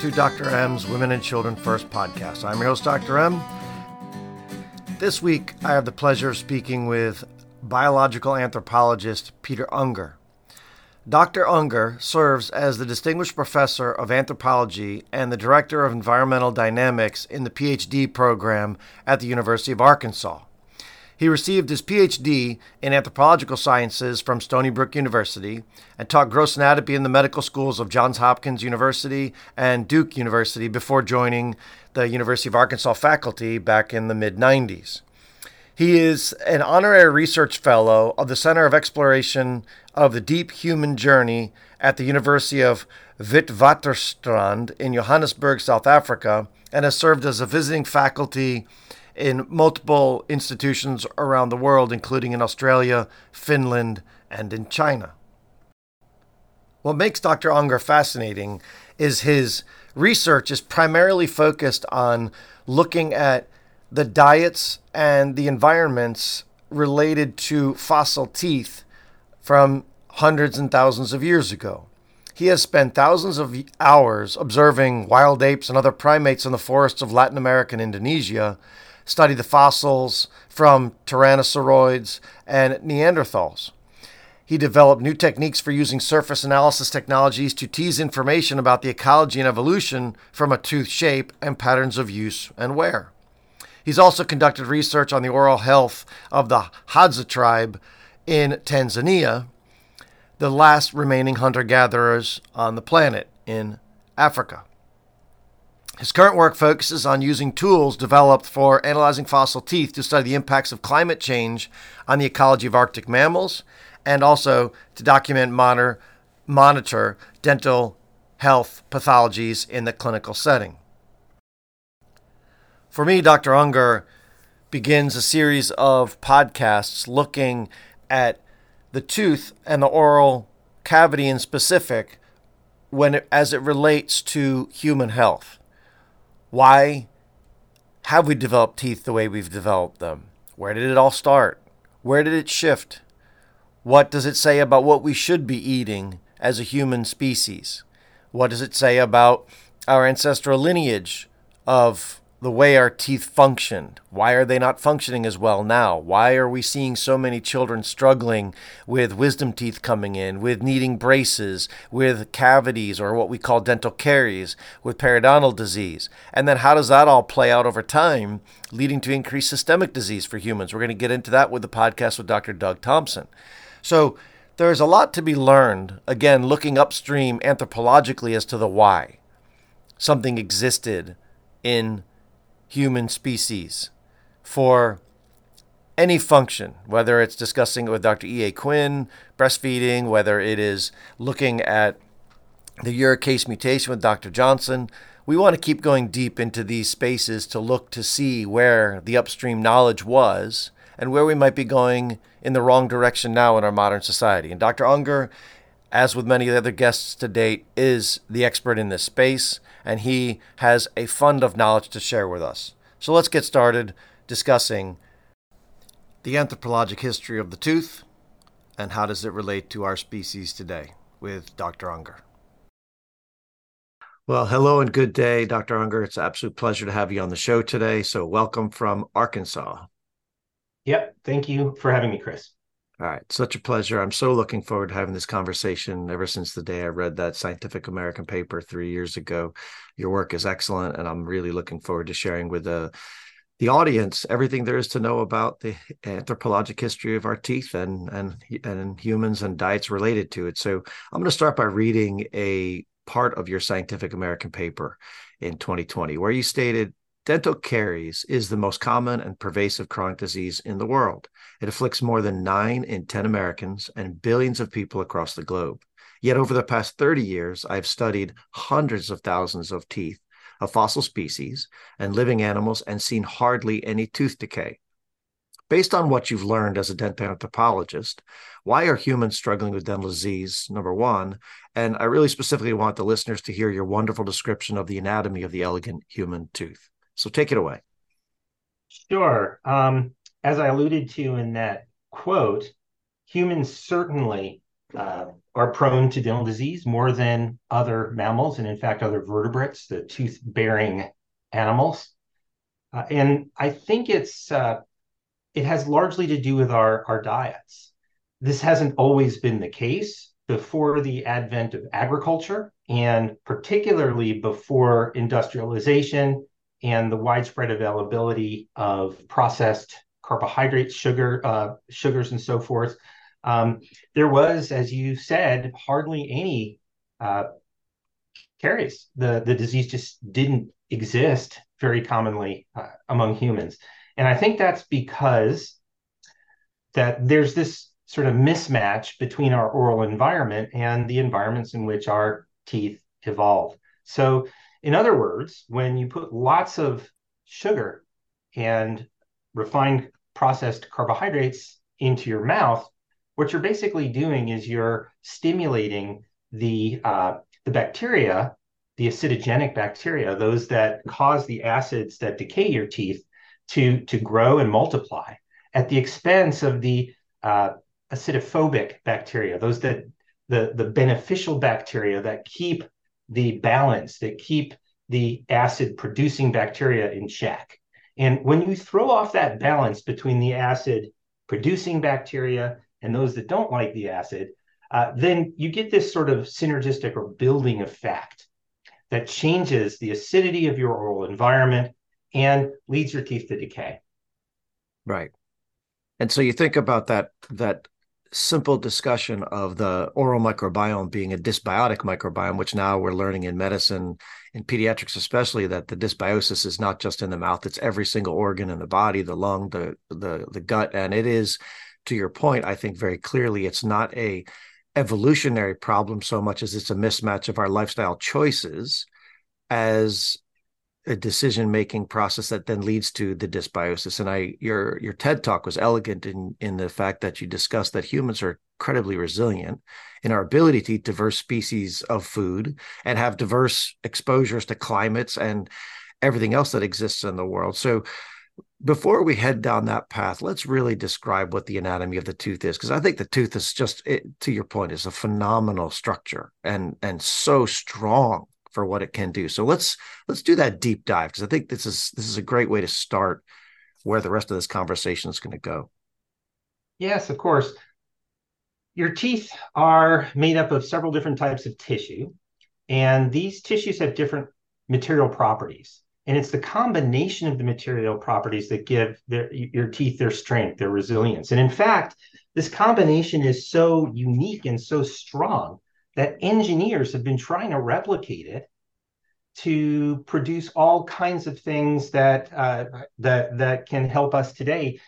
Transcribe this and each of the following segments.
to Dr. M's Women and Children First podcast. I'm your host, Dr. M. This week, I have the pleasure of speaking with biological anthropologist Peter Ungar. Dr. Ungar serves as the Distinguished Professor of Anthropology and the Director of Environmental Dynamics in the PhD program at the University of Arkansas. He received his PhD in anthropological sciences from Stony Brook University and taught gross anatomy in the medical schools of Johns Hopkins University and Duke University before joining the University of Arkansas faculty back in the mid 90s. He is an honorary research fellow of the Center of Exploration of the Deep Human Journey at the University of Witwatersrand in Johannesburg, South Africa, and has served as a visiting faculty in multiple institutions around the world, including in Australia, Finland, and in China. What makes Dr. Ungar fascinating is his research is primarily focused on looking at the diets and the environments related to fossil teeth from hundreds and thousands of years ago. He has spent thousands of hours observing wild apes and other primates in the forests of Latin America and Indonesia study the fossils from tyrannosauroids and Neanderthals. He developed new techniques for using surface analysis technologies to tease information about the ecology and evolution from a tooth shape and patterns of use and wear. He's also conducted research on the oral health of the Hadza tribe in Tanzania, the last remaining hunter gatherers on the planet in Africa. His current work focuses on using tools developed for analyzing fossil teeth to study the impacts of climate change on the ecology of Arctic mammals and also to document monitor, monitor dental health pathologies in the clinical setting. For me, Dr. Ungar begins a series of podcasts looking at the tooth and the oral cavity in specific when it, as it relates to human health. Why have we developed teeth the way we've developed them? Where did it all start? Where did it shift? What does it say about what we should be eating as a human species? What does it say about our ancestral lineage of the way our teeth functioned. Why are they not functioning as well now? Why are we seeing so many children struggling with wisdom teeth coming in, with needing braces, with cavities or what we call dental caries, with periodontal disease? And then how does that all play out over time, leading to increased systemic disease for humans? We're going to get into that with the podcast with Dr. Doug Thompson. So there's a lot to be learned, again, looking upstream anthropologically as to the why something existed in human species for any function, whether it's discussing it with Dr. E.A. Quinn, breastfeeding, whether it is looking at the uricase mutation with Dr. Johnson. We want to keep going deep into these spaces to look to see where the upstream knowledge was and where we might be going in the wrong direction now in our modern society. And Dr. Ungar, as with many of the other guests to date, is the expert in this space and he has a fund of knowledge to share with us. So let's get started discussing the anthropologic history of the tooth and how does it relate to our species today with Dr. Ungar. Well, hello and good day, Dr. Ungar. It's an absolute pleasure to have you on the show today. So, welcome from Arkansas. Yep. Thank you for having me, Chris. All right. Such a pleasure. I'm so looking forward to having this conversation ever since the day I read that Scientific American paper three years ago. Your work is excellent, and I'm really looking forward to sharing with the the audience everything there is to know about the anthropologic history of our teeth and and and humans and diets related to it. So I'm going to start by reading a part of your Scientific American paper in 2020 where you stated Dental caries is the most common and pervasive chronic disease in the world. It afflicts more than 9 in 10 Americans and billions of people across the globe. Yet over the past 30 years, I've studied hundreds of thousands of teeth of fossil species and living animals and seen hardly any tooth decay. Based on what you've learned as a dental anthropologist, why are humans struggling with dental disease? Number one. And I really specifically want the listeners to hear your wonderful description of the anatomy of the elegant human tooth. So take it away. Sure. Um, as I alluded to in that quote, humans certainly uh, are prone to dental disease more than other mammals and, in fact, other vertebrates, the tooth bearing animals. Uh, and I think it's uh, it has largely to do with our, our diets. This hasn't always been the case before the advent of agriculture, and particularly before industrialization and the widespread availability of processed carbohydrates, sugar, uh, sugars, and so forth. Um, there was, as you said, hardly any uh, caries. The the disease just didn't exist very commonly uh, among humans, and I think that's because that there's this sort of mismatch between our oral environment and the environments in which our teeth evolve. So, in other words, when you put lots of sugar and refined processed carbohydrates into your mouth, what you're basically doing is you're stimulating the uh, the bacteria, the acidogenic bacteria, those that cause the acids that decay your teeth, to to grow and multiply at the expense of the uh, acidophobic bacteria, those that the the beneficial bacteria that keep the balance, that keep the acid producing bacteria in check. And when you throw off that balance between the acid producing bacteria and those that don't like the acid, uh, then you get this sort of synergistic or building effect that changes the acidity of your oral environment and leads your teeth to decay. Right. And so you think about that that simple discussion of the oral microbiome being a dysbiotic microbiome, which now we're learning in medicine, in pediatrics especially, that the dysbiosis is not just in the mouth; it's every single organ in the body, the lung, the the the gut, and it is, to your point, I think very clearly, it's not a evolutionary problem so much as it's a mismatch of our lifestyle choices as a decision making process that then leads to the dysbiosis. And I your your TED talk was elegant in in the fact that you discussed that humans are incredibly resilient in our ability to eat diverse species of food and have diverse exposures to climates and everything else that exists in the world. So before we head down that path, let's really describe what the anatomy of the tooth is, because I think the tooth is just, it, to your point, is a phenomenal structure and and so strong for what it can do. So let's let's do that deep dive because I think this is this is a great way to start where the rest of this conversation is going to go. Yes, of course. Your teeth are made up of several different types of tissue, and these tissues have different material properties. And it's the combination of the material properties that give their, your teeth their strength, their resilience. And in fact, this combination is so unique and so strong that engineers have been trying to replicate it to produce all kinds of things that uh, that that can help us today.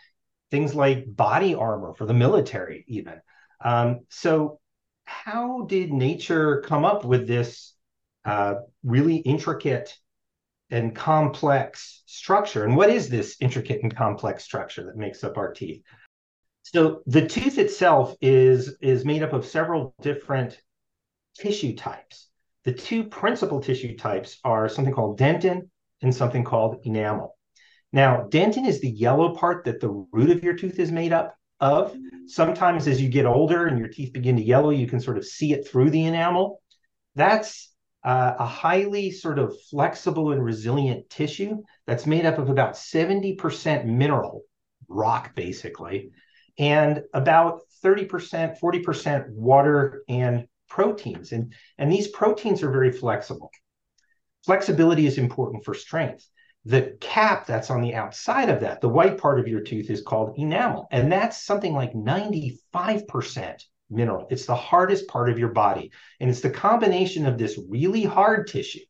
Things like body armor for the military, even. Um, so, how did nature come up with this uh, really intricate and complex structure? And what is this intricate and complex structure that makes up our teeth? So, the tooth itself is is made up of several different tissue types. The two principal tissue types are something called dentin and something called enamel. Now, dentin is the yellow part that the root of your tooth is made up of. Sometimes as you get older and your teeth begin to yellow, you can sort of see it through the enamel. That's uh, a highly sort of flexible and resilient tissue that's made up of about 70% mineral, rock basically, and about 30%, 40% water and proteins. And, and these proteins are very flexible. Flexibility is important for strength. The cap that's on the outside of that, the white part of your tooth, is called enamel. And that's something like 95% mineral. It's the hardest part of your body. And it's the combination of this really hard tissue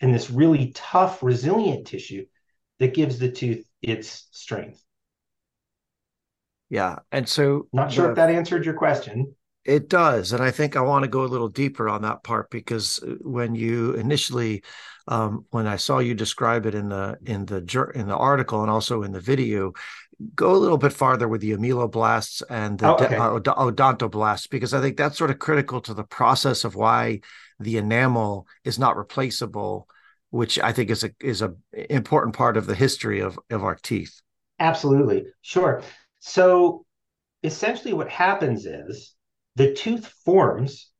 and this really tough, resilient tissue that gives the tooth its strength. Yeah. And so, not sure the, if that answered your question. It does, and I think I want to go a little deeper on that part because uh, when you initially, um, when I saw you describe it in the in the in the article and also in the video, go a little bit farther with the ameloblasts and the oh, okay. uh, odontoblasts because I think that's sort of critical to the process of why the enamel is not replaceable, which I think is a is a important part of the history of of our teeth. Absolutely, sure. So essentially, what happens is the tooth forms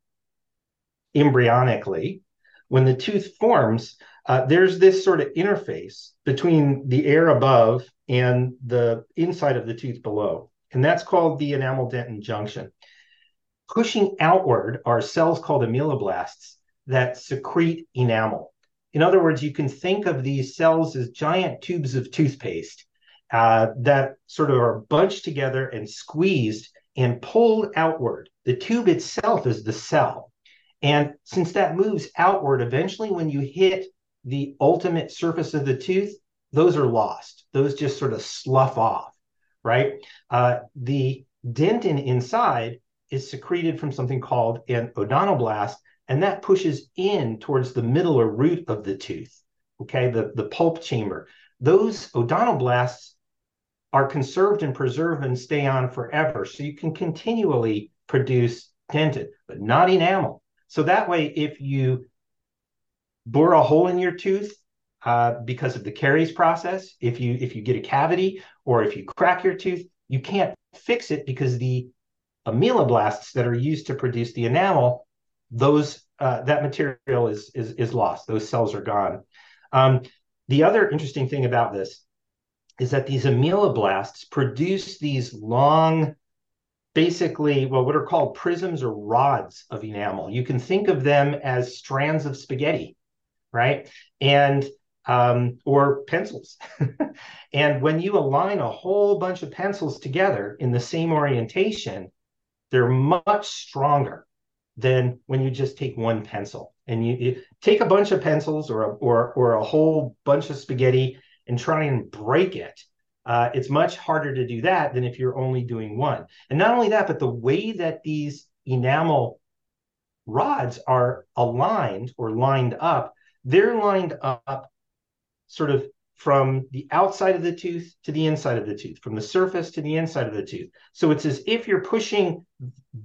embryonically. When the tooth forms, uh, there's this sort of interface between the air above and the inside of the tooth below, and that's called the enamel dentin junction. Pushing outward are cells called ameloblasts that secrete enamel. In other words, you can think of these cells as giant tubes of toothpaste uh, that sort of are bunched together and squeezed and pulled outward. The tube itself is the cell. And since that moves outward, eventually when you hit the ultimate surface of the tooth, those are lost. Those just sort of slough off, right? Uh, the dentin inside is secreted from something called an odontoblast, and that pushes in towards the middle or root of the tooth, okay, the, the pulp chamber. Those odontoblasts are conserved and preserved and stay on forever. So you can continually produce dentin, but not enamel. So that way, if you bore a hole in your tooth uh, because of the caries process, if you if you get a cavity or if you crack your tooth, you can't fix it because the ameloblasts that are used to produce the enamel, those uh, that material is, is is lost. Those cells are gone. Um, the other interesting thing about this is that these ameloblasts produce these long, basically, well, what are called prisms or rods of enamel. You can think of them as strands of spaghetti, right? And um, or pencils. and when you align a whole bunch of pencils together in the same orientation, they're much stronger than when you just take one pencil. And you, you take a bunch of pencils or a, or or a whole bunch of spaghetti and try and break it. Uh, it's much harder to do that than if you're only doing one. And not only that, but the way that these enamel rods are aligned or lined up, they're lined up sort of from the outside of the tooth to the inside of the tooth, from the surface to the inside of the tooth. So it's as if you're pushing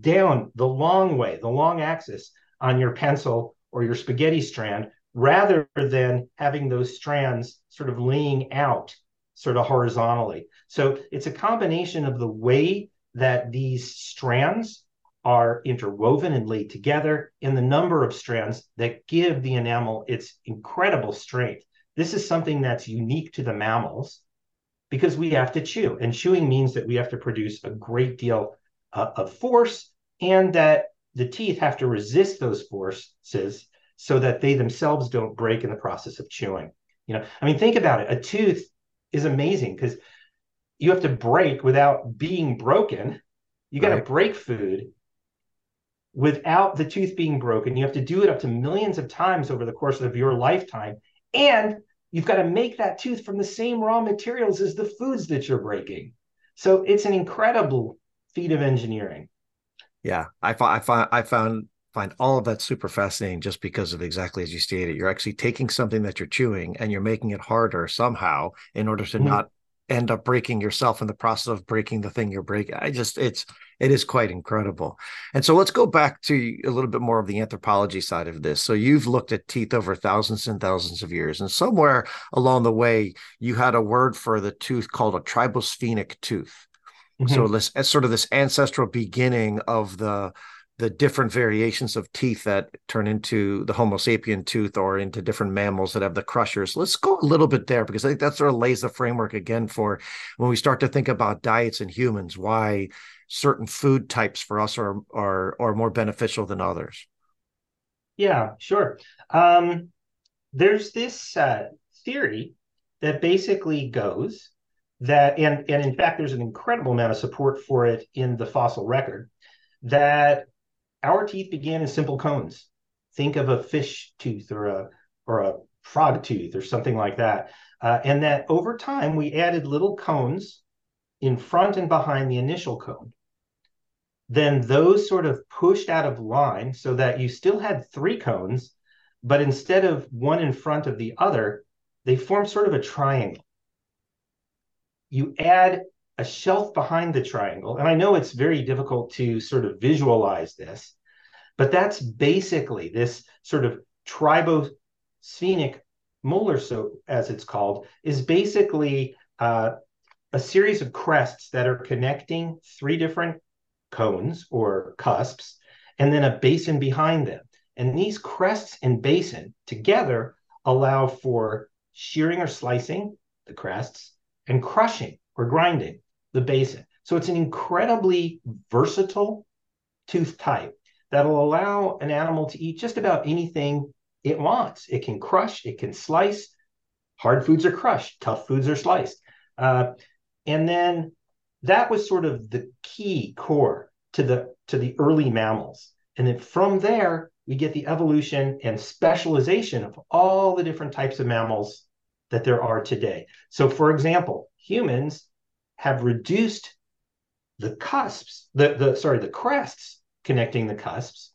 down the long way, the long axis on your pencil or your spaghetti strand, rather than having those strands sort of laying out sort of horizontally. So it's a combination of the way that these strands are interwoven and laid together and the number of strands that give the enamel its incredible strength. This is something that's unique to the mammals because we have to chew, and chewing means that we have to produce a great deal uh, of force and that the teeth have to resist those forces so that they themselves don't break in the process of chewing. You know, I mean, think about it. A tooth is amazing because you have to break without being broken. You got to right. break food without the tooth being broken. You have to do it up to millions of times over the course of your lifetime. And you've got to make that tooth from the same raw materials as the foods that you're breaking. So it's an incredible feat of engineering. Yeah, I, I, found I found find all of that super fascinating just because of exactly as you stated. You're actually taking something that you're chewing and you're making it harder somehow in order to mm-hmm. not end up breaking yourself in the process of breaking the thing you're breaking. I just it's it is quite incredible. And so let's go back to a little bit more of the anthropology side of this. So you've looked at teeth over thousands and thousands of years, and somewhere along the way you had a word for the tooth called a tribosphenic tooth. Mm-hmm. So this sort of this ancestral beginning of the the different variations of teeth that turn into the Homo sapien tooth or into different mammals that have the crushers. Let's go a little bit there because I think that sort of lays the framework again for when we start to think about diets in humans, why certain food types for us are are are more beneficial than others. Yeah, sure. Um, there's this uh, theory that basically goes that, and and in fact, there's an incredible amount of support for it in the fossil record that our teeth began as simple cones. Think of a fish tooth or a or a frog tooth or something like that. Uh, and that over time we added little cones in front and behind the initial cone. Then those sort of pushed out of line so that you still had three cones, but instead of one in front of the other, they formed sort of a triangle. You add a shelf behind the triangle. And I know it's very difficult to sort of visualize this, but that's basically this sort of tribosphenic molar so as it's called, is basically uh, a series of crests that are connecting three different cones or cusps, and then a basin behind them. And these crests and basin together allow for shearing or slicing the crests and crushing or grinding the basin. So it's an incredibly versatile tooth type that'll allow an animal to eat just about anything it wants. It can crush, it can slice. Hard foods are crushed, tough foods are sliced. Uh, and then that was sort of the key core to the to the early mammals. And then from there, we get the evolution and specialization of all the different types of mammals that there are today. So, for example, humans have reduced the cusps, the, the sorry, the crests connecting the cusps,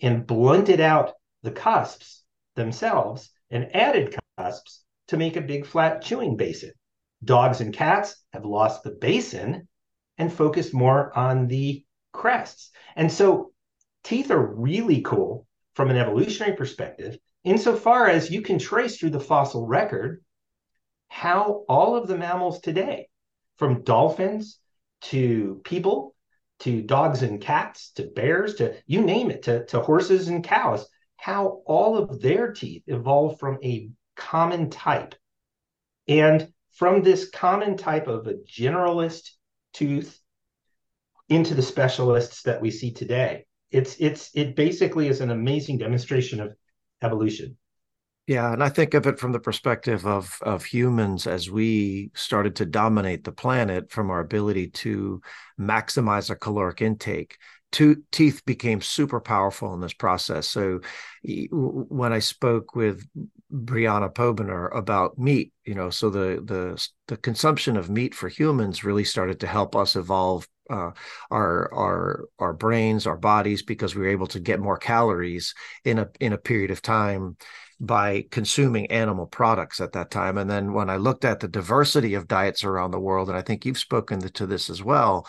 and blunted out the cusps themselves and added cusps to make a big flat chewing basin. Dogs and cats have lost the basin and focused more on the crests. And so teeth are really cool from an evolutionary perspective, insofar as you can trace through the fossil record how all of the mammals today, from dolphins to people to dogs and cats to bears to you name it to, to horses and cows how all of their teeth evolved from a common type. And from this common type of a generalist tooth into the specialists that we see today it's it's it basically is an amazing demonstration of evolution yeah, and I think of it from the perspective of of humans as we started to dominate the planet from our ability to maximize our caloric intake. Teeth became super powerful in this process. So when I spoke with Briana Pobiner about meat, you know, so the the the consumption of meat for humans really started to help us evolve uh, our our our brains, our bodies, because we were able to get more calories in a in a period of time by consuming animal products at that time. And then when I looked at the diversity of diets around the world, and I think you've spoken to this as well,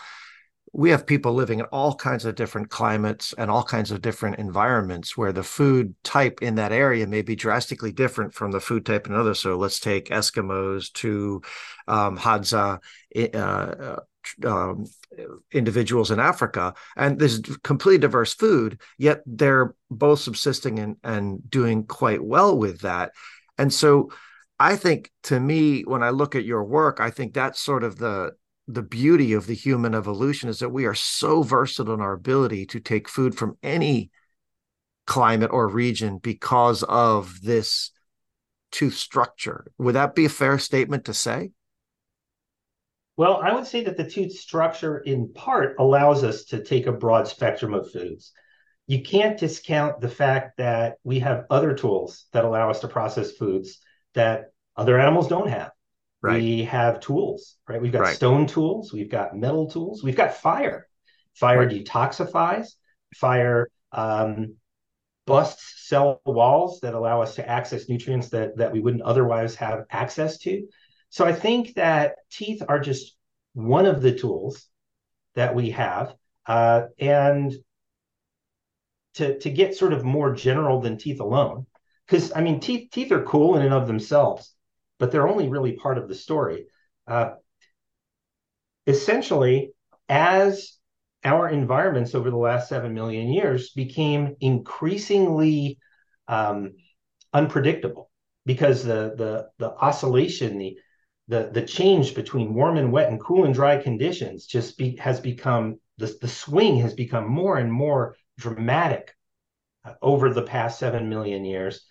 we have people living in all kinds of different climates and all kinds of different environments where the food type in that area may be drastically different from the food type in another. So let's take Eskimos to um, Hadza, uh, uh um, individuals in Africa, and there's completely diverse food, yet they're both subsisting and, and doing quite well with that. And so I think to me, when I look at your work, I think that's sort of the the beauty of the human evolution is that we are so versatile in our ability to take food from any climate or region because of this tooth structure. Would that be a fair statement to say? Well, I would say that the tooth structure in part allows us to take a broad spectrum of foods. You can't discount the fact that we have other tools that allow us to process foods that other animals don't have. Right. We have tools, right? We've got right. stone tools, we've got metal tools, we've got fire. Fire right. detoxifies, fire um, busts cell walls that allow us to access nutrients that, that we wouldn't otherwise have access to. So I think that teeth are just one of the tools that we have. Uh, and to, to get sort of more general than teeth alone, because I mean, teeth, teeth are cool in and of themselves, but they're only really part of the story. Uh, essentially, as our environments over the last 7 million years became increasingly um, unpredictable because the, the, the oscillation, the, the the change between warm and wet and cool and dry conditions just be, has become the, the swing has become more and more dramatic uh, over the past 7 million years.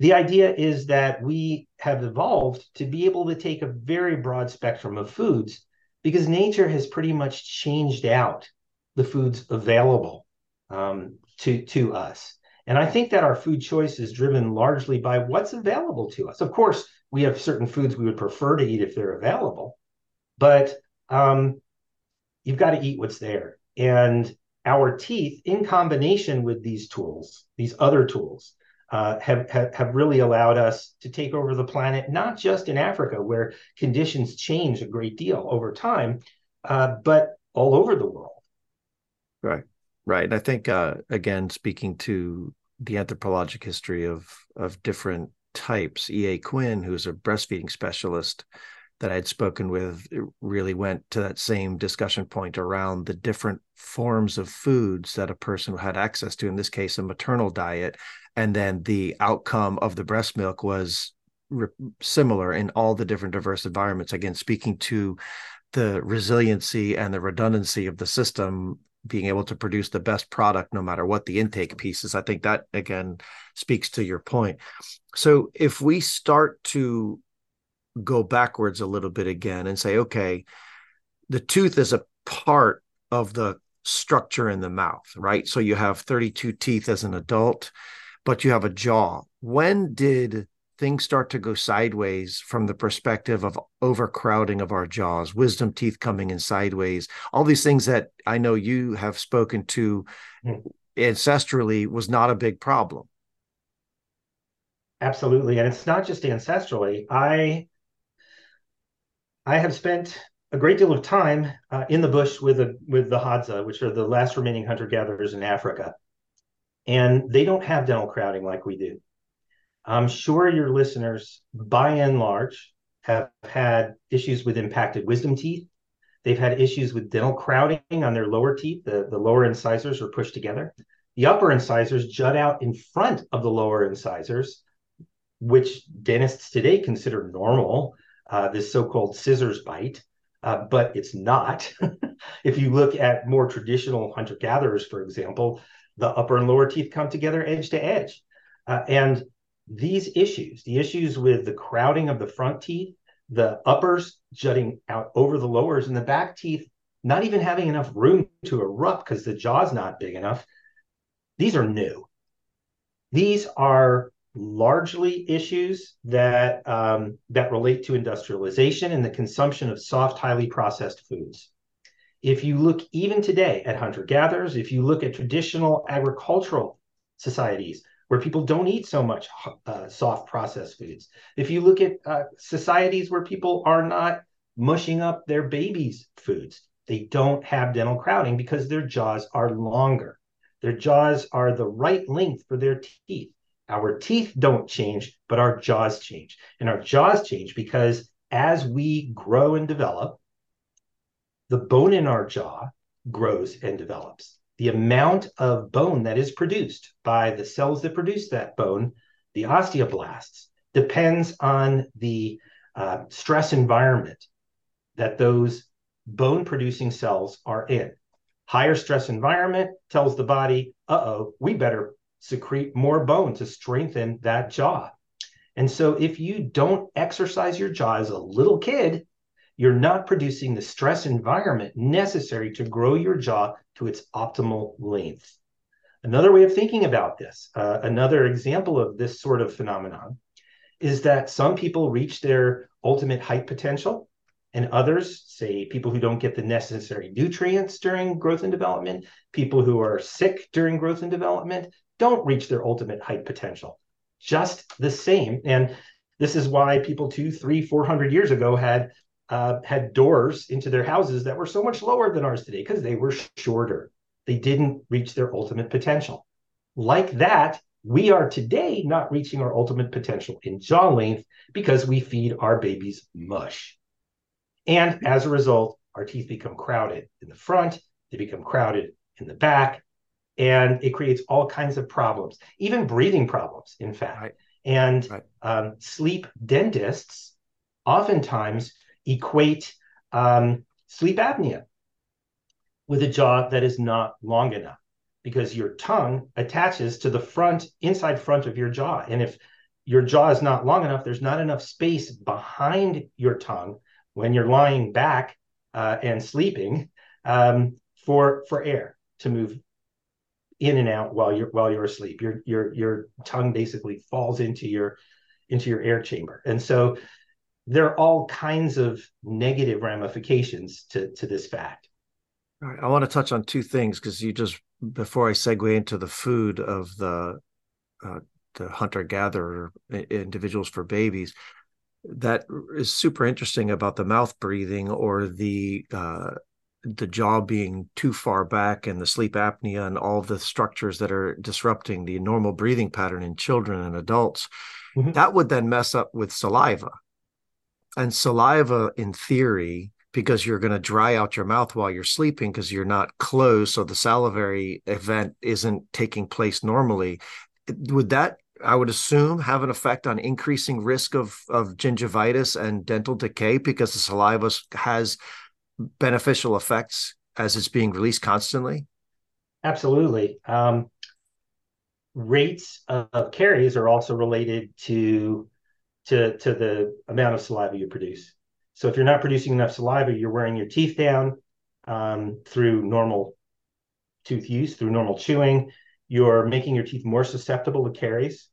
The idea is that we have evolved to be able to take a very broad spectrum of foods because nature has pretty much changed out the foods available um, to to us. And i think that our food choice is driven largely by what's available to us. Of course we have certain foods we would prefer to eat if they're available, but um, you've got to eat what's there. And our teeth, in combination with these tools, these other tools, uh, have, have, have really allowed us to take over the planet, not just in Africa, where conditions change a great deal over time, uh, but all over the world. Right, right. And I think uh, again, speaking to the anthropologic history of of different types. E.A. Quinn, who's a breastfeeding specialist that I'd spoken with eh, really went to that same discussion point around the different forms of foods that a person had access to, in this case, a maternal diet. And then the outcome of the breast milk was re- similar in all the different diverse environments. Again, speaking to the resiliency and the redundancy of the system being able to produce the best product no matter what the intake piece is. I think that again speaks to your point. So if we start to go backwards a little bit again and say, okay, the tooth is a part of the structure in the mouth, right? So you have 32 teeth as an adult, but you have a jaw. When did things start to go sideways from the perspective of overcrowding of our jaws, wisdom teeth coming in sideways, all these things that I know you have spoken to mm. ancestrally was not a big problem. Absolutely. And it's not just ancestrally. I I have spent a great deal of time uh, in the bush with the with the Hadza, which are the last remaining hunter gatherers in Africa, and they don't have dental crowding like we do. I'm sure your listeners, by and large, have had issues with impacted wisdom teeth. They've had issues with dental crowding on their lower teeth. The, the lower incisors are pushed together. The upper incisors jut out in front of the lower incisors, which dentists today consider normal, uh, this so called scissors bite. Uh, but it's not. if you look at more traditional hunter gatherers, for example, the upper and lower teeth come together edge to edge. Uh, and these issues, the issues with the crowding of the front teeth, the uppers jutting out over the lowers, and the back teeth not even having enough room to erupt because the jaw's not big enough, these are new. These are largely issues that um, that relate to industrialization and the consumption of soft, highly processed foods. If you look even today at hunter gatherers, if you look at traditional agricultural societies, where people don't eat so much uh, soft processed foods. If you look at uh, societies where people are not mushing up their babies' foods, they don't have dental crowding because their jaws are longer. Their jaws are the right length for their teeth. Our teeth don't change, but our jaws change. And our jaws change because as we grow and develop, the bone in our jaw grows and develops the amount of bone that is produced by the cells that produce that bone, the osteoblasts, depends on the uh, stress environment that those bone producing cells are in. Higher stress environment tells the body, uh oh, we better secrete more bone to strengthen that jaw. And so if you don't exercise your jaw as a little kid, you're not producing the stress environment necessary to grow your jaw to its optimal length. Another way of thinking about this, uh, another example of this sort of phenomenon, is that some people reach their ultimate height potential, and others, say people who don't get the necessary nutrients during growth and development, people who are sick during growth and development, don't reach their ultimate height potential. Just the same. And this is why people two, three, four hundred years ago had uh, had doors into their houses that were so much lower than ours today because they were shorter. They didn't reach their ultimate potential. Like that, we are today not reaching our ultimate potential in jaw length because we feed our babies mush. And as a result, our teeth become crowded in the front, they become crowded in the back, and it creates all kinds of problems, even breathing problems, in fact. Right. And right. Um, sleep dentists oftentimes equate um, sleep apnea with a jaw that is not long enough because your tongue attaches to the front inside front of your jaw. And if your jaw is not long enough there's not enough space behind your tongue when you're lying back uh, and sleeping um, for for air to move in and out while you're while you're asleep. Your your your tongue basically falls into your into your air chamber. And so there are all kinds of negative ramifications to, to this fact. All right. I want to touch on two things because you just before I segue into the food of the uh, the hunter gatherer individuals for babies, that is super interesting about the mouth breathing or the uh, the jaw being too far back and the sleep apnea and all the structures that are disrupting the normal breathing pattern in children and adults. Mm-hmm. That would then mess up with saliva And saliva, in theory, because you're going to dry out your mouth while you're sleeping because you're not closed, so the salivary event isn't taking place normally. Would that I would assume have an effect on increasing risk of of gingivitis and dental decay because the saliva has beneficial effects as it's being released constantly? Absolutely. Um, rates of caries are also related to to to the amount of saliva you produce. So if you're not producing enough saliva, you're wearing your teeth down um, through normal tooth use, through normal chewing. You're making your teeth more susceptible to caries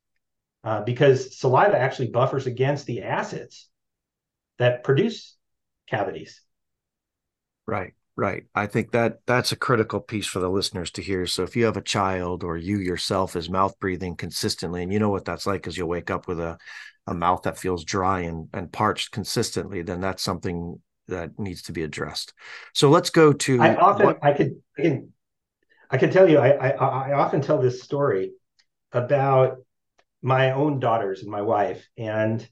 uh, because saliva actually buffers against the acids that produce cavities. Right. Right. I think that that's a critical piece for the listeners to hear. So if you have a child or you yourself is mouth breathing consistently, and you know what that's like because you'll wake up with a, a mouth that feels dry and, and parched consistently, then that's something that needs to be addressed. So let's go to I often what, I could I can I can tell you I, I I often tell this story about my own daughters and my wife and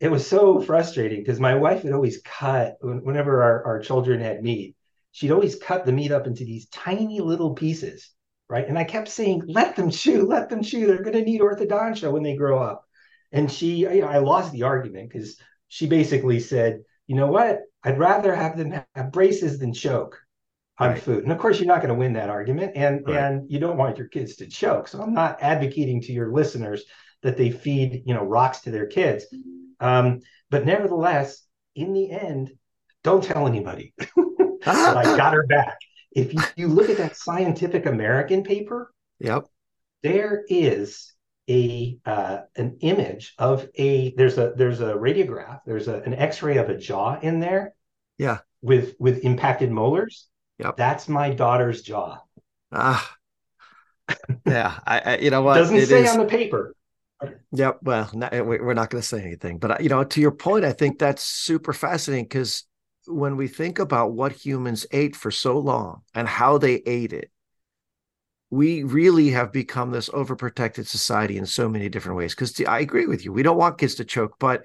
it was so frustrating because my wife would always cut whenever our, our children had meat she'd always cut the meat up into these tiny little pieces right? And i kept saying let them chew let them chew. They're going to need orthodontia when they grow up. And she you know, i lost the argument because she basically said you know what? I'd rather have them have braces than choke on right. food. And of course you're not going to win that argument and right. and you don't want your kids to choke. So i'm not advocating to your listeners that they feed you know rocks to their kids um, but nevertheless, in the end, don't tell anybody. but I got her back. If you, you look at that Scientific American paper, yep, there is a uh, an image of a there's a there's a radiograph there's a, an X-ray of a jaw in there. Yeah, with with impacted molars. Yep, that's my daughter's jaw. Ah, yeah. I, I you know what doesn't it say is... on the paper, yeah, well, not, eh, we're not going to say anything, but uh, you know, to your point, I think that's super fascinating because when we think about what humans ate for so long and how they ate it, we really have become this overprotected society in so many different ways. Because I agree with you, we don't want kids to choke, but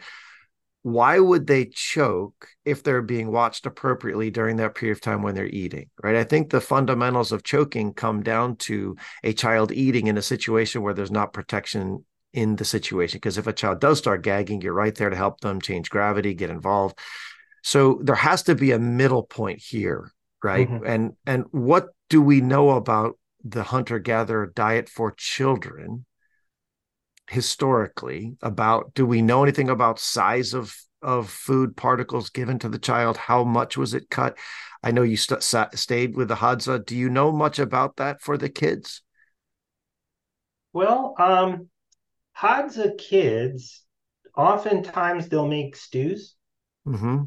why would they choke if they're being watched appropriately during that period of time when they're eating right i think the fundamentals of choking come down to a child eating in a situation where there's not protection in the situation because if a child does start gagging you're right there to help them change gravity get involved. So there has to be a middle point here right? Mm-hmm. and and what do we know about the hunter gatherer diet for children historically about do we know anything about size of of food particles given to the child? How much was it cut? I know you st- stayed with the hadza. Do you know much about that for the kids? Well um Hadza kids, oftentimes they'll make stews mm-hmm.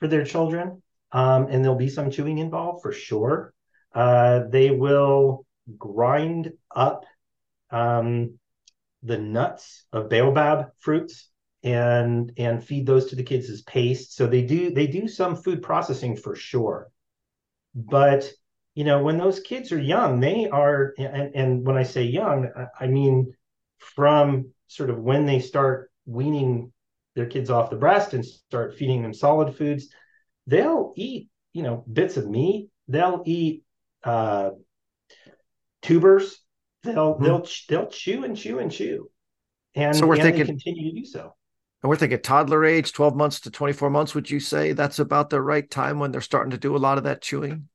for their children, um, and there'll be some chewing involved for sure. Uh, they will grind up um, the nuts of baobab fruits and and feed those to the kids as paste. So they do they do some food processing for sure, but you know when those kids are young, they are and, and when I say young, I mean from sort of when they start weaning their kids off the breast and start feeding them solid foods, they'll eat, you know, bits of meat. They'll eat uh, tubers. They'll mm-hmm. they'll they'll chew and chew and chew, and so we're and thinking continue to do so. And we're thinking toddler age, twelve months to twenty four months. Would you say that's about the right time when they're starting to do a lot of that chewing?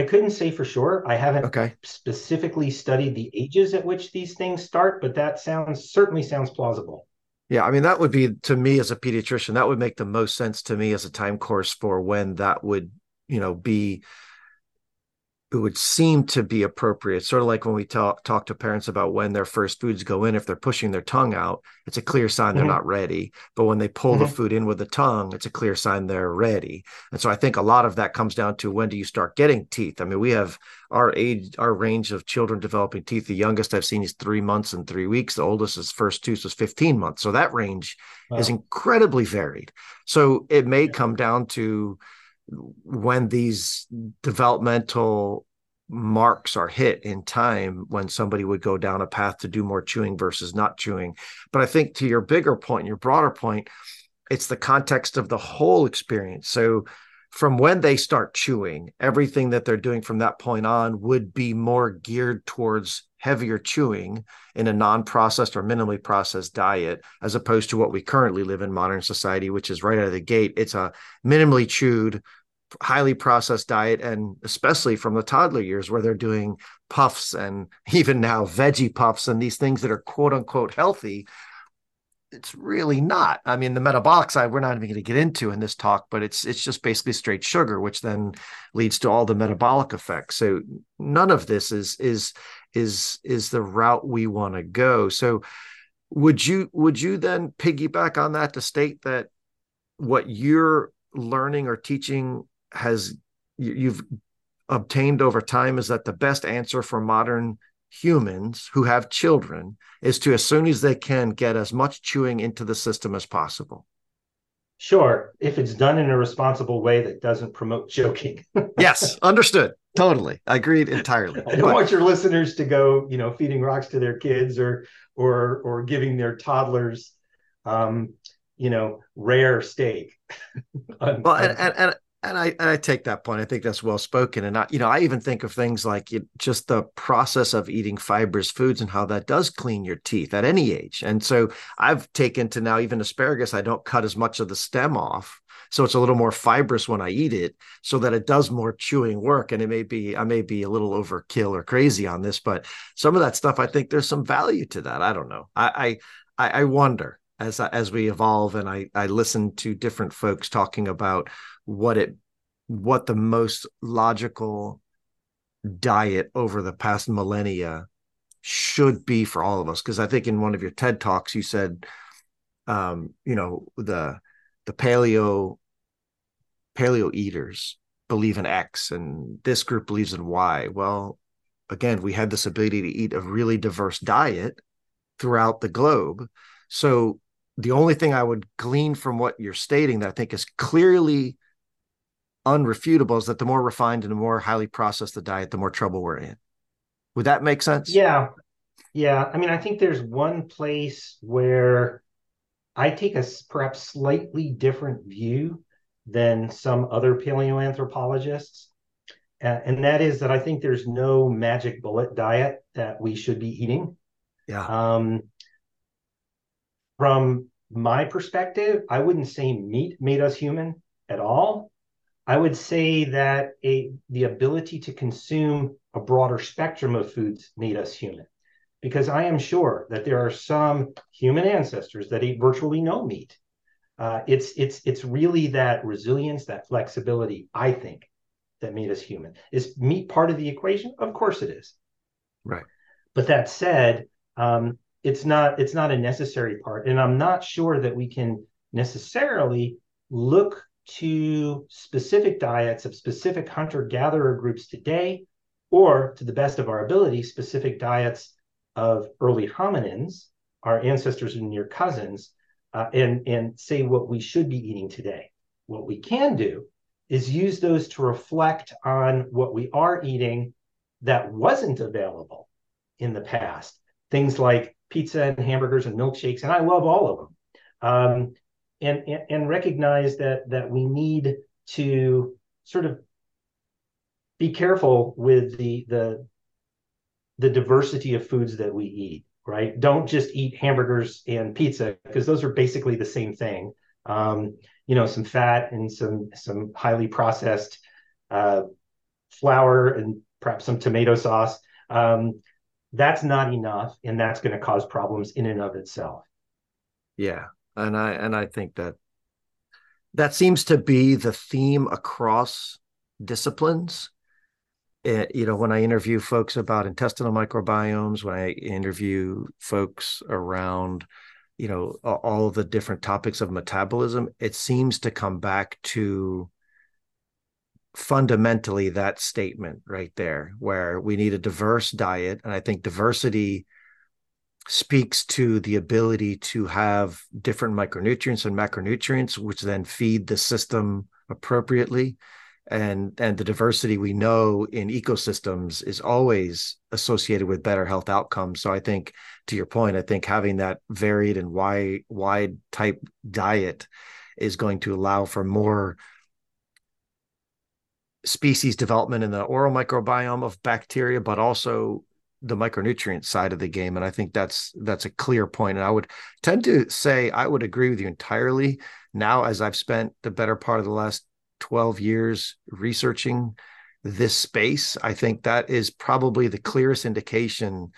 I couldn't say for sure. I haven't okay. specifically studied the ages at which these things start, but that sounds certainly sounds plausible. Yeah, I mean that would be to me as a pediatrician, that would make the most sense to me as a time course for when that would, you know, be it would seem to be appropriate. Sort of like when we talk talk to parents about when their first foods go in, if they're pushing their tongue out, it's a clear sign they're mm-hmm. not ready. But when they pull mm-hmm. the food in with the tongue, it's a clear sign they're ready. And so I think a lot of that comes down to when do you start getting teeth? I mean, we have our age, our range of children developing teeth. The youngest I've seen is three months and three weeks. The oldest is first tooth was 15 months. So that range wow. is incredibly varied. So it may yeah. come down to when these developmental marks are hit in time when somebody would go down a path to do more chewing versus not chewing. But I think to your bigger point, your broader point, it's the context of the whole experience. So from when they start chewing, everything that they're doing from that point on would be more geared towards heavier chewing in a non-processed or minimally processed diet as opposed to what we currently live in modern society which is right out of the gate it's a minimally chewed highly processed diet and especially from the toddler years where they're doing puffs and even now veggie puffs and these things that are quote unquote healthy it's really not. I mean the metabolic side we're not even going to get into in this talk but it's it's just basically straight sugar which then leads to all the metabolic effects. So none of this is is is is the route we want to go. So would you would you then piggyback on that to state that what you're learning or teaching has you've obtained over time is that the best answer for modern humans who have children is to as soon as they can get as much chewing into the system as possible. Sure if it's done in a responsible way that doesn't promote choking. Yes understood. Totally. I agreed entirely. I don't but, want your listeners to go you know feeding rocks to their kids or or or giving their toddlers um you know rare steak. Well and, and, and and I and I take that point. I think that's well spoken. And I, you know, I even think of things like just the process of eating fibrous foods and how that does clean your teeth at any age. And so I've taken to now even asparagus. I don't cut as much of the stem off, so it's a little more fibrous when I eat it, so that it does more chewing work. And it may be I may be a little overkill or crazy on this, but some of that stuff I think there's some value to that. I don't know. I I, I wonder as as we evolve and I I listen to different folks talking about what it what the most logical diet over the past millennia should be for all of us. Because i think in one of your ted talks you said um you know the the paleo paleo eaters believe in x and this group believes in y. Well again we had this ability to eat a really diverse diet throughout the globe. So the only thing i would glean from what you're stating that i think is clearly unrefutable is that the more refined and the more highly processed the diet, the more trouble we're in. Would that make sense? Yeah. Yeah. I mean, I think there's one place where I take a perhaps slightly different view than some other paleoanthropologists. Uh, and that is that I think there's no magic bullet diet that we should be eating. Yeah. Um, from my perspective, I wouldn't say meat made us human at all. I would say that a, the ability to consume a broader spectrum of foods made us human. Because I am sure that there are some human ancestors that ate virtually no meat. Uh, it's it's it's really that resilience, that flexibility, I think, that made us human. Is meat part of the equation? Of course it is. Right. But that said, um, it's not it's not a necessary part, and I'm not sure that we can necessarily look to specific diets of specific hunter gatherer groups today, or to the best of our ability, specific diets of early hominins, our ancestors and near cousins, uh, and, and say what we should be eating today. What we can do is use those to reflect on what we are eating that wasn't available in the past. Things like pizza and hamburgers and milkshakes, and I love all of them. Um, and, and, recognize that that we need to sort of be careful with the the the diversity of foods that we eat right? Don't just eat hamburgers and pizza because those are basically the same thing. Um, you know some fat and some some highly processed uh, flour and perhaps some tomato sauce. Um, that's not enough and that's going to cause problems in and of itself. Yeah and I and I think that that seems to be the theme across disciplines. It, eh, you know, when I interview folks about intestinal microbiomes, when I interview folks around, you know, all the different topics of metabolism, it seems to come back to fundamentally that statement right there, where we need a diverse diet. And I think diversity speaks to the ability to have different micronutrients and macronutrients, which then feed the system appropriately. and and the diversity we know in ecosystems is always associated with better health outcomes so i think to your point i think having that varied and wide wide type diet is going to allow for more species development in the oral microbiome of bacteria but also the micronutrient side of the game and i think that's that's a clear point and i would tend to say i would agree with you entirely now as i've spent the better part of the last 12 years researching this space, I think that is probably the clearest indication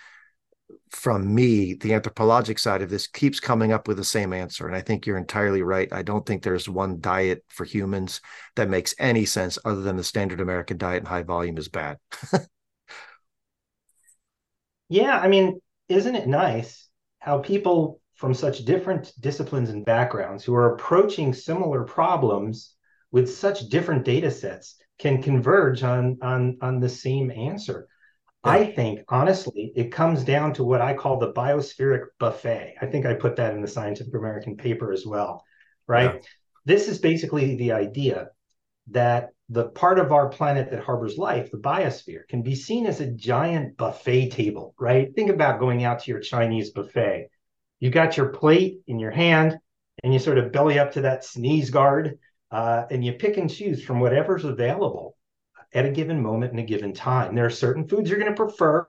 from me, the anthropologic side of this keeps coming up with the same answer. And I think you're entirely right. I don't think there's one diet for humans that makes any sense other than the standard American diet and high volume is bad. yeah. I mean, isn't it nice how people from such different disciplines and backgrounds who are approaching similar problems with such different data sets can converge on on on the same answer yeah. i think honestly it comes down to what i call the biospheric buffet i think i put that in the scientific american paper as well right yeah. this is basically the idea that the part of our planet that harbors life the biosphere can be seen as a giant buffet table right think about going out to your chinese buffet you got your plate in your hand and you sort of belly up to that sneeze guard uh, and you pick and choose from whatever's available at a given moment in a given time. There are certain foods you're going to prefer.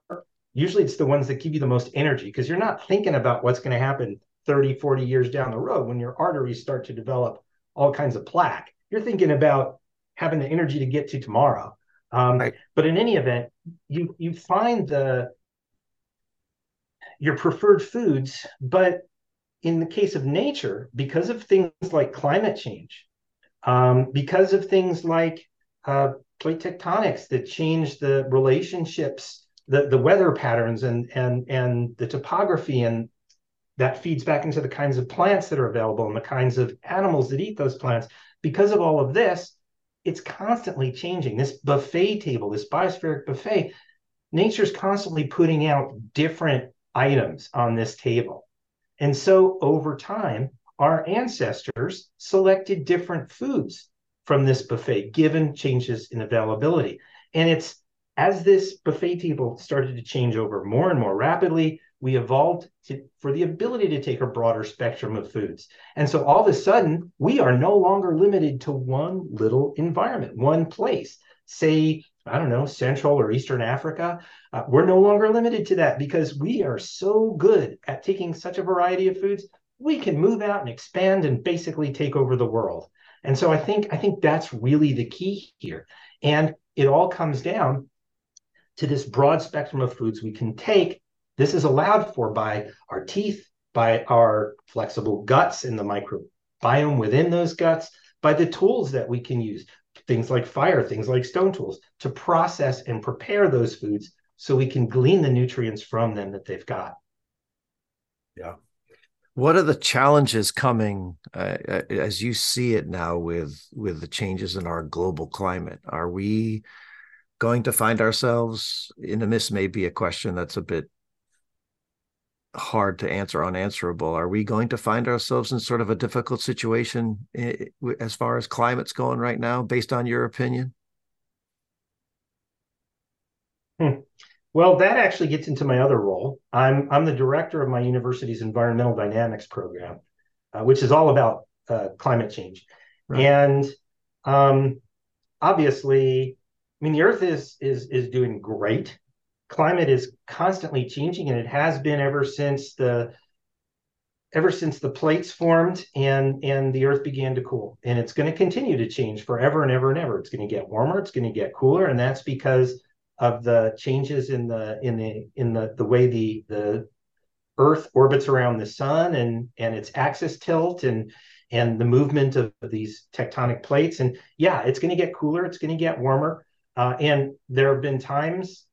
Usually it's the ones that give you the most energy because you're not thinking about what's going to happen 30, 40 years down the road when your arteries start to develop all kinds of plaque. You're thinking about having the energy to get to tomorrow. Um, right. But in any event, you you find the your preferred foods, but in the case of nature, because of things like climate change, um, because of things like uh, plate tectonics that change the relationships, the, the weather patterns, and and and the topography, and that feeds back into the kinds of plants that are available and the kinds of animals that eat those plants. Because of all of this, it's constantly changing. This buffet table, this biospheric buffet, nature's constantly putting out different items on this table. And so over time, our ancestors selected different foods from this buffet given changes in availability. And it's as this buffet table started to change over more and more rapidly, we evolved to, for the ability to take a broader spectrum of foods. And so all of a sudden, we are no longer limited to one little environment, one place. Say, I don't know, Central or Eastern Africa. Uh, we're no longer limited to that because we are so good at taking such a variety of foods we can move out and expand and basically take over the world. And so I think I think that's really the key here. And it all comes down to this broad spectrum of foods we can take. This is allowed for by our teeth, by our flexible guts in the microbiome within those guts, by the tools that we can use, things like fire, things like stone tools, to process and prepare those foods so we can glean the nutrients from them that they've got. Yeah. What are the challenges coming uh, uh, as you see it now with with the changes in our global climate? Are we going to find ourselves in and this may be a question that's a bit hard to answer unanswerable are we going to find ourselves in sort of a difficult situation as far as climate's going right now based on your opinion hmm. Well, that actually gets into my other role. I'm I'm the director of my university's environmental dynamics program, uh, which is all about uh, climate change. Right. And um, obviously, I mean, the Earth is is is doing great. Climate is constantly changing, and it has been ever since the ever since the plates formed and and the Earth began to cool. And it's going to continue to change forever and ever and ever. It's going to get warmer. It's going to get cooler, and that's because of the changes in the in the in the the way the the Earth orbits around the sun and and its axis tilt and and the movement of, these tectonic plates. And yeah, it's going to get cooler. It's going to get warmer. Uh, and there have been times,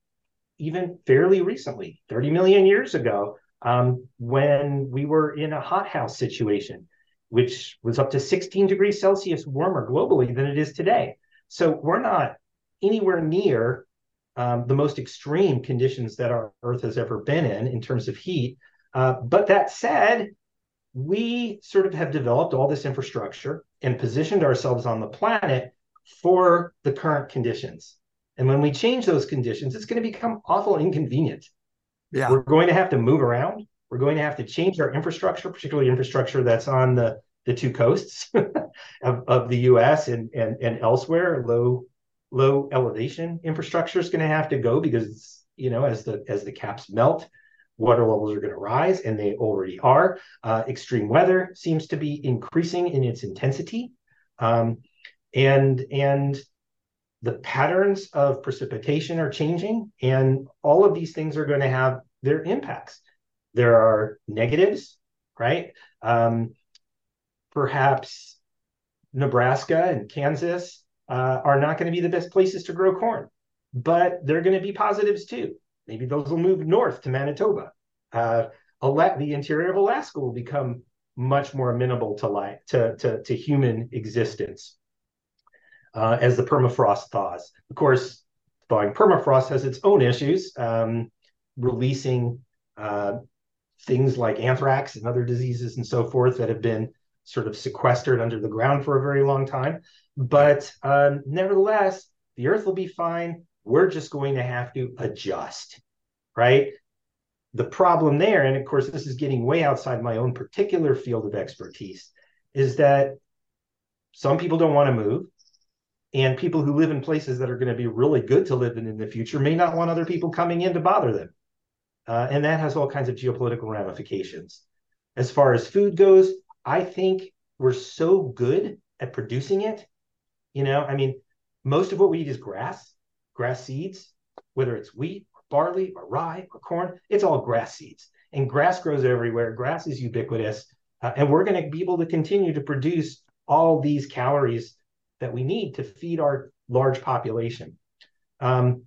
even fairly recently, 30 million years ago, um, when we were in a hothouse situation, which was up to 16 degrees Celsius warmer globally than it is today. So we're not anywhere near um, the most extreme conditions that our Earth has ever been in in terms of heat. Uh, but that said, we sort of have developed all this infrastructure and positioned ourselves on the planet for the current conditions. And when we change those conditions, it's going to become awful inconvenient. Yeah. We're going to have to move around. We're going to have to change our infrastructure, particularly infrastructure that's on the, the two coasts of, of the US and, and, and elsewhere. Low low elevation infrastructure is going to have to go because you know as the as the caps melt water levels are going to rise and they already are uh, extreme weather seems to be increasing in its intensity um, and and the patterns of precipitation are changing and all of these things are going to have their impacts. There are negatives right? Um, perhaps nebraska and kansas uh, are not going to be the best places to grow corn but they're going to be positives too. Maybe those will move north to manitoba. Uh, the interior of alaska will become much more amenable to life to, to, to human existence uh, as the permafrost thaws. Of course, thawing permafrost has its own issues, um, releasing uh, things like anthrax and other diseases and so forth that have been sort of sequestered under the ground for a very long time. But um, nevertheless, the earth will be fine. We're just going to have to adjust, right? The problem there, and of course, this is getting way outside my own particular field of expertise, is that some people don't want to move and people who live in places that are going to be really good to live in in the future may not want other people coming in to bother them. Uh, and that has all kinds of geopolitical ramifications. As far as food goes i think we're so good at producing it. You know i mean most of what we eat is grass grass seeds whether it's wheat or barley or rye or corn it's all grass seeds. And grass grows everywhere. Grass is ubiquitous. Uh, and we're going to be able to continue to produce all these calories that we need to feed our large population. Um,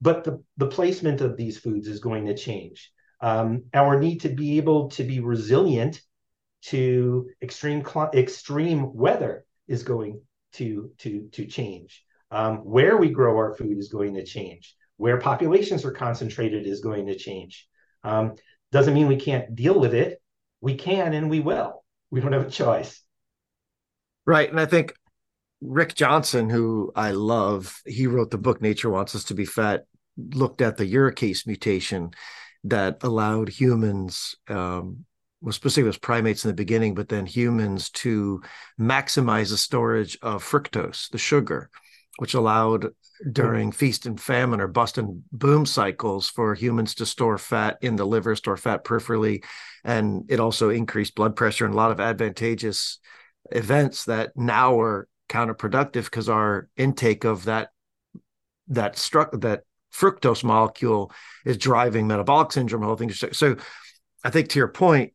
but the, the placement of these foods is going to change. Um, our need to be able to be resilient to extreme extreme weather is going to to to change. Um, where we grow our food is going to change. Where populations are concentrated is going to change. Um, doesn't mean we can't deal with it. We can and we will. We don't have a choice. Right, and I think Rick Johnson, who I love, he wrote the book Nature Wants Us to Be Fat, looked at the uricase mutation that allowed humans, um, well, specifically was primates in the beginning, but then humans to maximize the storage of fructose, the sugar, which allowed during feast and famine or bust and boom cycles for humans to store fat in the liver, store fat peripherally. And it also increased blood pressure and a lot of advantageous events that now are counterproductive because our intake of that that struck that fructose molecule is driving metabolic syndrome whole thing so i think to your point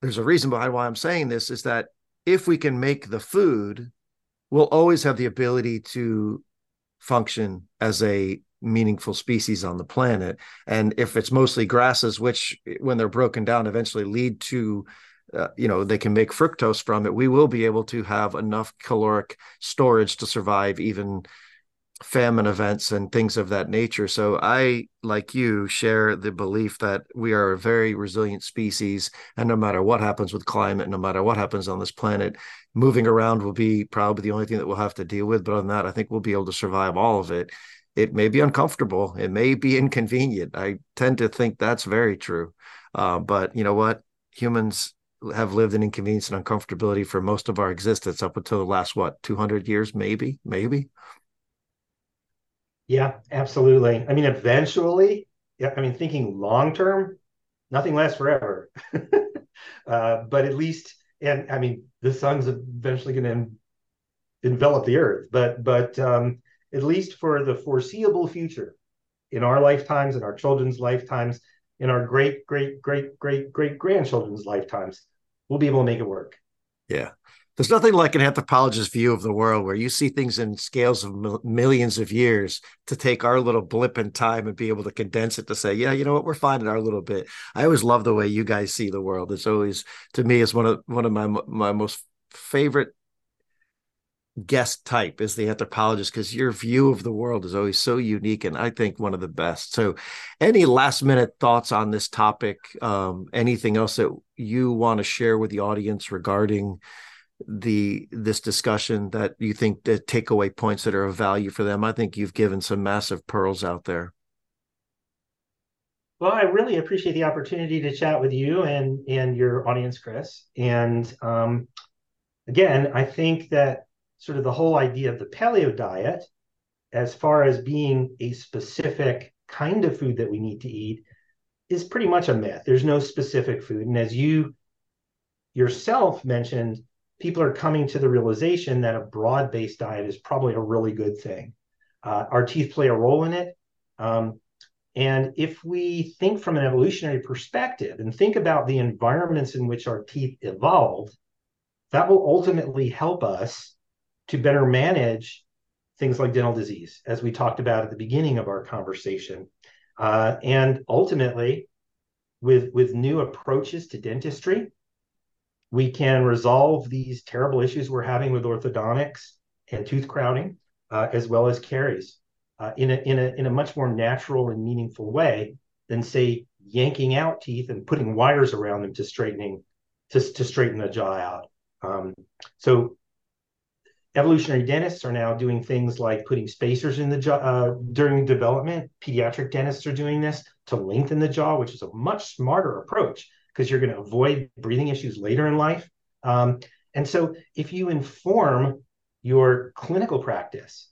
there's a reason behind why i'm saying this is that if we can make the food we'll always have the ability to function as a meaningful species on the planet. And if it's mostly grasses which when they're broken down eventually lead to uh, you know they can make fructose from it we will be able to have enough caloric storage to survive even famine events and things of that nature. So i like you share the belief that we are a very resilient species and no matter what happens with climate no matter what happens on this planet moving around will be probably the only thing that we'll have to deal with. But on that i think we'll be able to survive all of it. It may be uncomfortable. It may be inconvenient. I tend to think that's very true. Uh, but you know what? Humans have lived in inconvenience and uncomfortability for most of our existence up until the last what 200 years maybe maybe? Yeah absolutely. I mean eventually yeah i mean thinking long term nothing lasts forever. Uh, but at least and i mean the sun's eventually going to envelop the earth but but um, at least for the foreseeable future in our lifetimes in our children's lifetimes in our great great great great great grandchildren's lifetimes we'll be able to make it work. Yeah. There's nothing like an anthropologist's view of the world where you see things in scales of millions of years to take our little blip in time and be able to condense it to say, yeah, you know what, we're finding our little bit. I always love the way you guys see the world. It's always, to me, is one of one of my my most favorite guest type is the anthropologist because your view of the world is always so unique and I think one of the best. So, any last minute thoughts on this topic? Um, anything else that you want to share with the audience regarding the this discussion that you think the takeaway points that are of value for them. I think you've given some massive pearls out there. Well, I really appreciate the opportunity to chat with you and and your audience, Chris. And um, again, I think that sort of the whole idea of the paleo diet, as far as being a specific kind of food that we need to eat, is pretty much a myth. There's no specific food, and as you yourself mentioned, people are coming to the realization that a broad-based diet is probably a really good thing. Uh, our teeth play a role in it. Um, and if we think from an evolutionary perspective and think about the environments in which our teeth evolved, that will ultimately help us to better manage things like dental disease, as we talked about at the beginning of our conversation. Uh, and ultimately, with, with new approaches to dentistry, we can resolve these terrible issues we're having with orthodontics and tooth crowding, uh, as well as caries uh, in, a, in, a, in a much more natural and meaningful way than, say, yanking out teeth and putting wires around them to straightening to, to straighten the jaw out. Um, so evolutionary dentists are now doing things like putting spacers in the jaw uh, during development. Pediatric dentists are doing this to lengthen the jaw, which is a much smarter approach because you're going to avoid breathing issues later in life. Um, and so if you inform your clinical practice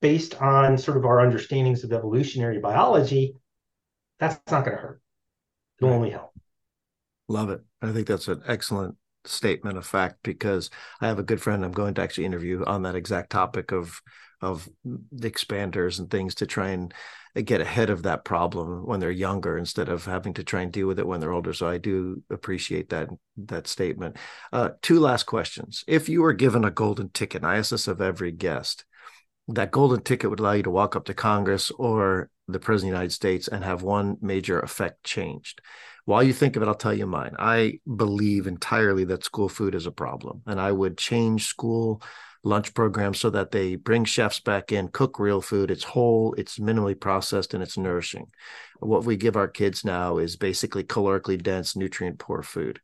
based on sort of our understandings of evolutionary biology, that's not going to hurt. It'll only help. Love it. I think that's an excellent statement of fact because I have a good friend I'm going to actually interview on that exact topic of of the expanders and things to try and get ahead of that problem when they're younger instead of having to try and deal with it when they're older. So I do appreciate that that statement. Uh, two last questions. If you were given a golden ticket, I ask this of every guest, that golden ticket would allow you to walk up to Congress or the President of the United States and have one major effect changed. While you think of it, I'll tell you mine. I believe entirely that school food is a problem, and I would change school lunch programs so that they bring chefs back in, cook real food. It's whole, it's minimally processed, and it's nourishing. What we give our kids now is basically calorically dense, nutrient poor food.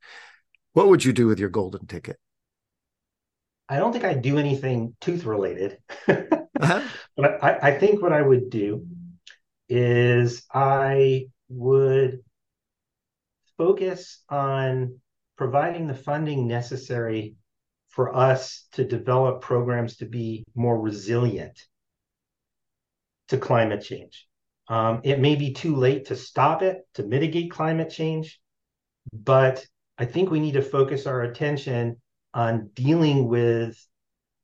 What would you do with your golden ticket? I don't think I'd do anything tooth related. uh-huh. But I, I think what I would do is I would focus on providing the funding necessary for us to develop programs to be more resilient to climate change. Um, it may be too late to stop it, to mitigate climate change, but I think we need to focus our attention on dealing with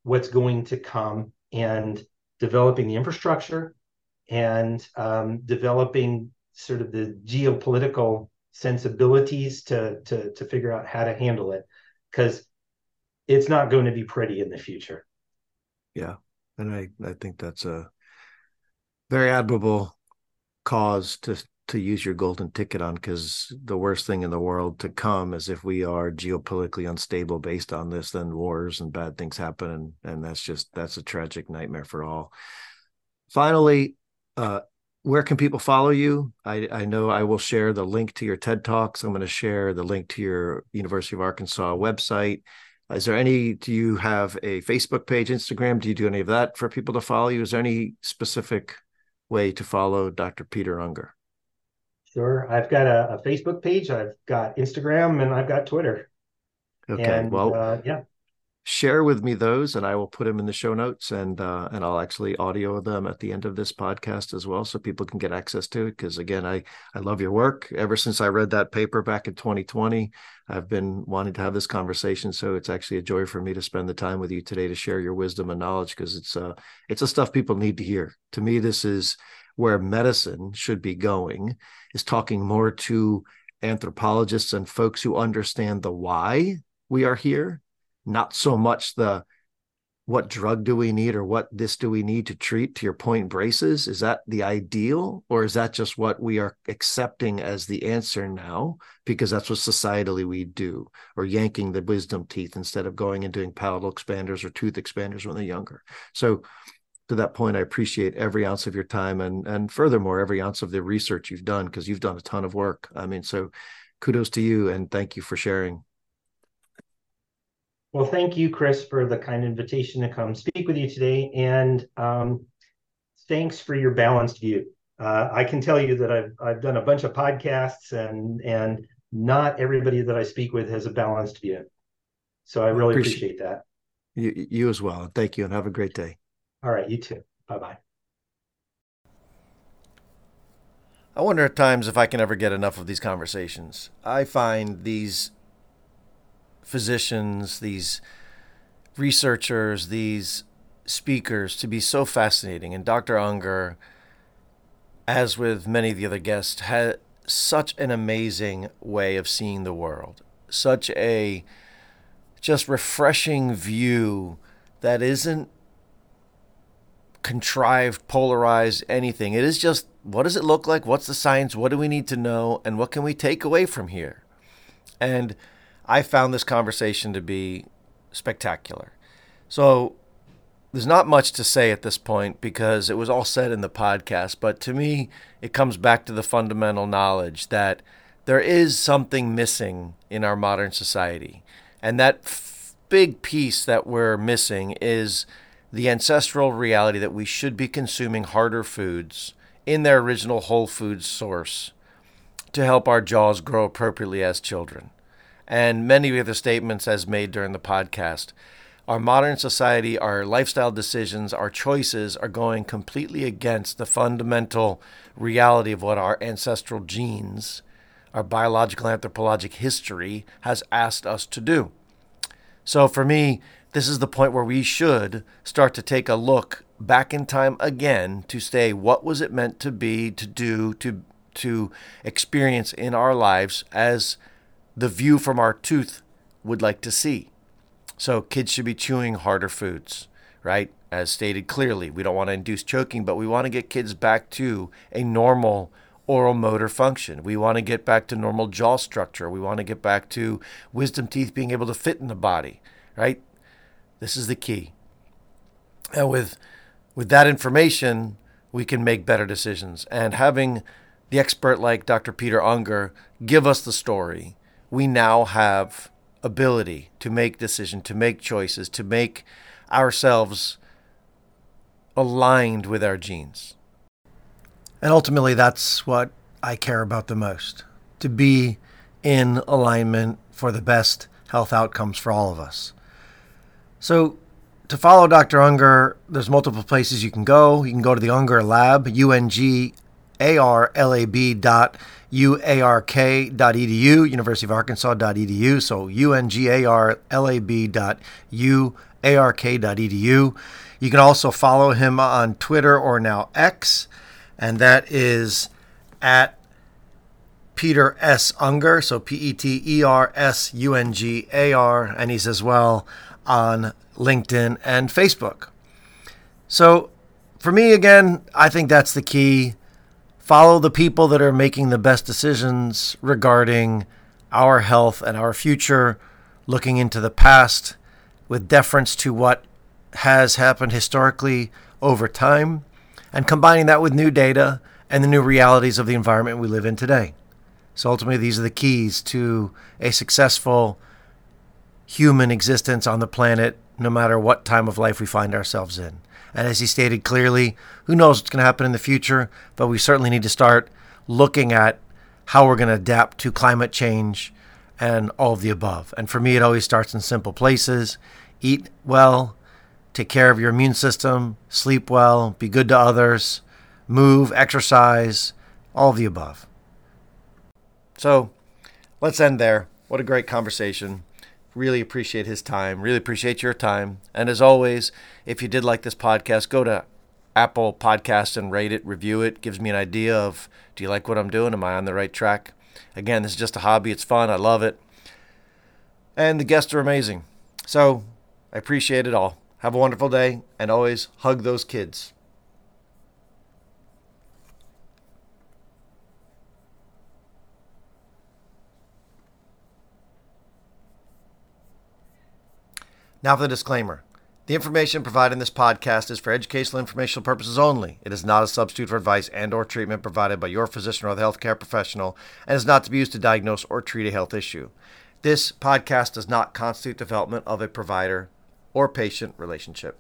what's going to come and developing the infrastructure and um, developing sort of the geopolitical sensibilities to, to, to figure out how to handle it because it's not going to be pretty in the future. Yeah. And I, I think that's a very admirable cause to to use your golden ticket on because the worst thing in the world to come is if we are geopolitically unstable based on this then wars and bad things happen and and that's just that's a tragic nightmare for all finally uh where can people follow you i i know i will share the link to your ted talks i'm going to share the link to your university of arkansas website is there any do you have a facebook page instagram do you do any of that for people to follow you is there any specific way to follow dr peter ungar Sure. I've got a, a, Facebook page, I've got Instagram, and I've got Twitter. Okay. And, well, uh, yeah. Share with me those, and I will put them in the show notes, and uh, and I'll actually audio them at the end of this podcast as well, so people can get access to it. Because again, I I love your work. Ever since I read that paper back in 2020, I've been wanting to have this conversation. So it's actually a joy for me to spend the time with you today to share your wisdom and knowledge, because it's uh it's a stuff people need to hear. To me, this is where medicine should be going is talking more to anthropologists and folks who understand the why we are here, not so much the what drug do we need or what this do we need to treat to your point braces is that the ideal or is that just what we are accepting as the answer now because that's what societally we do or yanking the wisdom teeth instead of going and doing palatal expanders or tooth expanders when they're younger so to that point, I appreciate every ounce of your time and and furthermore every ounce of the research you've done because you've done a ton of work. I mean, so kudos to you and thank you for sharing. Well, thank you, Chris, for the kind invitation to come speak with you today. And um, thanks for your balanced view. Uh, I can tell you that I've, I've done a bunch of podcasts, and, and not everybody that I speak with has a balanced view. So I really appreciate, appreciate that. You, you as well. Thank you, and have a great day. All right, you too. Bye bye. I wonder at times if I can ever get enough of these conversations. I find these physicians, these researchers, these speakers to be so fascinating. And Dr. Ungar, as with many of the other guests, had such an amazing way of seeing the world, such a just refreshing view that isn't contrived, polarized, anything. It is just what does it look like? What's the science? What do we need to know? And what can we take away from here? And I found this conversation to be spectacular. So there's not much to say at this point because it was all said in the podcast. But to me, it comes back to the fundamental knowledge that there is something missing in our modern society. And that f- big piece that we're missing is the ancestral reality that we should be consuming harder foods in their original whole food source to help our jaws grow appropriately as children and many of the statements as made during the podcast. Our modern society, our lifestyle decisions, our choices are going completely against the fundamental reality of what our ancestral genes, our biological anthropologic history has asked us to do. So for me, this is the point where we should start to take a look back in time again to say what was it meant to be, to do, to to experience in our lives as the view from our tooth would like to see. So kids should be chewing harder foods, right? As stated clearly, we don't want to induce choking, but we want to get kids back to a normal oral motor function. We want to get back to normal jaw structure. We want to get back to wisdom teeth being able to fit in the body, right? This is the key. And with with that information, we can make better decisions. And having the expert like Dr. Peter Ungar give us the story we now have ability to make decision, to make choices, to make ourselves aligned with our genes. And ultimately, that's what I care about the most to be in alignment for the best health outcomes for all of us. So, to follow Dr. Ungar, there's multiple places you can go. You can go to the Ungar Lab, U N G A R L A B dot uark.edu, University of Arkansas.edu. So ungarlab.uark.edu. You can also follow him on Twitter or now X, and that is at Peter S. Ungar, so P E T E R S U N G A R, and he's as well on LinkedIn and Facebook. So for me, again, I think that's the key follow the people that are making the best decisions regarding our health and our future, looking into the past with deference to what has happened historically over time, and combining that with new data and the new realities of the environment we live in today. So ultimately, these are the keys to a successful human existence on the planet, no matter what time of life we find ourselves in. And as he stated clearly, who knows what's going to happen in the future, but we certainly need to start looking at how we're going to adapt to climate change and all of the above. And for me, it always starts in simple places eat well, take care of your immune system, sleep well, be good to others, move, exercise, all of the above. So let's end there. What a great conversation. Really appreciate his time. Really appreciate your time. And as always, if you did like this podcast, go to Apple Podcast and rate it, review it. Gives me an idea of do you like what I'm doing? Am I on the right track? Again, this is just a hobby. It's fun. I love it. And the guests are amazing. So I appreciate it all. Have a wonderful day and always hug those kids. Now for the disclaimer. The information provided in this podcast is for educational informational purposes only. It is not a substitute for advice and or treatment provided by your physician or other healthcare professional and is not to be used to diagnose or treat a health issue. This podcast does not constitute development of a provider or patient relationship.